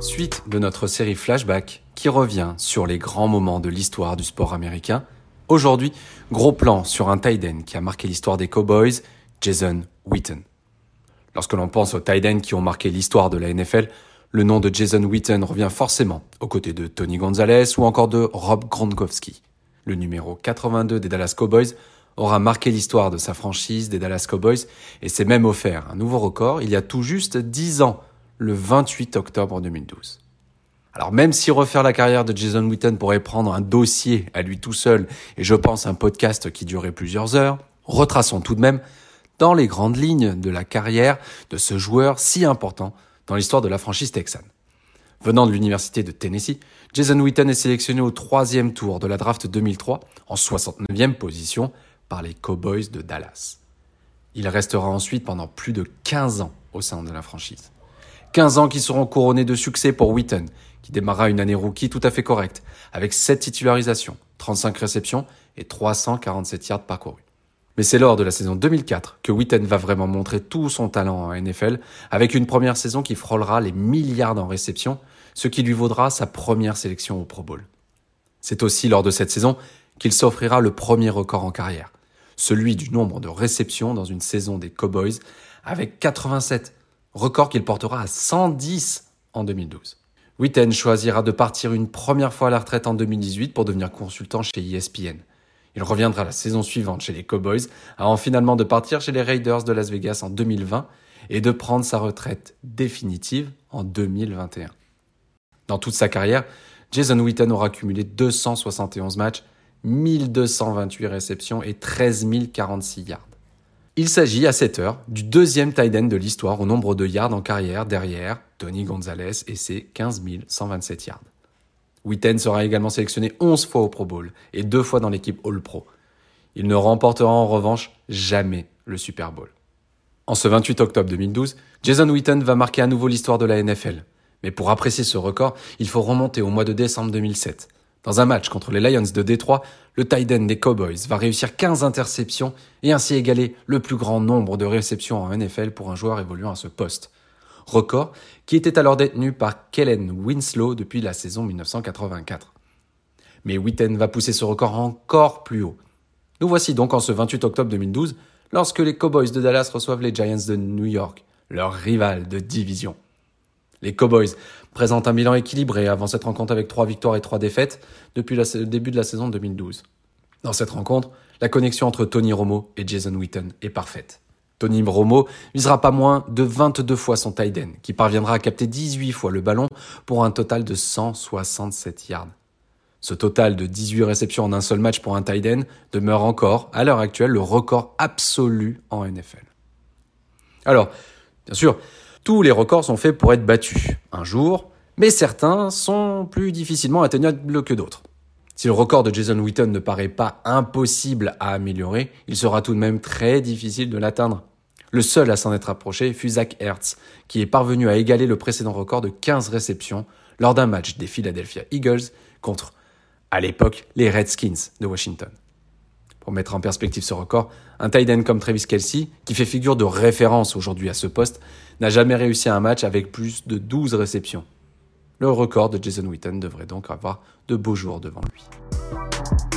suite de notre série Flashback qui revient sur les grands moments de l'histoire du sport américain. Aujourd'hui, gros plan sur un tight end qui a marqué l'histoire des Cowboys, Jason Witten. Lorsque l'on pense aux tight ends qui ont marqué l'histoire de la NFL, le nom de Jason Witten revient forcément aux côtés de Tony Gonzalez ou encore de Rob Gronkowski. Le numéro 82 des Dallas Cowboys aura marqué l'histoire de sa franchise des Dallas Cowboys et s'est même offert un nouveau record il y a tout juste 10 ans, le 28 octobre 2012. Alors même si refaire la carrière de Jason Witten pourrait prendre un dossier à lui tout seul, et je pense un podcast qui durerait plusieurs heures, retraçons tout de même dans les grandes lignes de la carrière de ce joueur si important dans l'histoire de la franchise texane. Venant de l'université de Tennessee, Jason Witten est sélectionné au troisième tour de la draft 2003, en 69e position, par les Cowboys de Dallas. Il restera ensuite pendant plus de 15 ans au sein de la franchise. 15 ans qui seront couronnés de succès pour Witten, qui démarra une année rookie tout à fait correcte, avec 7 titularisations, 35 réceptions et 347 yards parcourus. Mais c'est lors de la saison 2004 que Witten va vraiment montrer tout son talent en NFL, avec une première saison qui frôlera les milliards en réceptions, ce qui lui vaudra sa première sélection au Pro Bowl. C'est aussi lors de cette saison qu'il s'offrira le premier record en carrière, celui du nombre de réceptions dans une saison des Cowboys, avec 87, record qu'il portera à 110 en 2012. Witten choisira de partir une première fois à la retraite en 2018 pour devenir consultant chez ESPN. Il reviendra la saison suivante chez les Cowboys, avant finalement de partir chez les Raiders de Las Vegas en 2020 et de prendre sa retraite définitive en 2021. Dans toute sa carrière, Jason Witten aura cumulé 271 matchs, 1228 réceptions et 13 046 yards. Il s'agit à cette heure du deuxième tight end de l'histoire au nombre de yards en carrière derrière Tony Gonzalez et ses 15 127 yards. Witten sera également sélectionné 11 fois au Pro Bowl et deux fois dans l'équipe All Pro. Il ne remportera en revanche jamais le Super Bowl. En ce 28 octobre 2012, Jason Witten va marquer à nouveau l'histoire de la NFL. Mais pour apprécier ce record, il faut remonter au mois de décembre 2007. Dans un match contre les Lions de Détroit, le tight end des Cowboys va réussir 15 interceptions et ainsi égaler le plus grand nombre de réceptions en NFL pour un joueur évoluant à ce poste. Record qui était alors détenu par Kellen Winslow depuis la saison 1984. Mais Witten va pousser ce record encore plus haut. Nous voici donc en ce 28 octobre 2012, lorsque les Cowboys de Dallas reçoivent les Giants de New York, leur rival de division. Les Cowboys présentent un bilan équilibré avant cette rencontre avec trois victoires et trois défaites depuis le début de la saison 2012. Dans cette rencontre, la connexion entre Tony Romo et Jason Witten est parfaite. Tony Romo visera pas moins de 22 fois son tight end, qui parviendra à capter 18 fois le ballon pour un total de 167 yards. Ce total de 18 réceptions en un seul match pour un tight end demeure encore, à l'heure actuelle, le record absolu en NFL. Alors, bien sûr, tous les records sont faits pour être battus un jour, mais certains sont plus difficilement atteignables que d'autres. Si le record de Jason Witten ne paraît pas impossible à améliorer, il sera tout de même très difficile de l'atteindre. Le seul à s'en être approché fut Zach Hertz, qui est parvenu à égaler le précédent record de 15 réceptions lors d'un match des Philadelphia Eagles contre, à l'époque, les Redskins de Washington. Pour mettre en perspective ce record, un tight end comme Travis Kelsey, qui fait figure de référence aujourd'hui à ce poste, n'a jamais réussi un match avec plus de 12 réceptions. Le record de Jason Witten devrait donc avoir de beaux jours devant lui.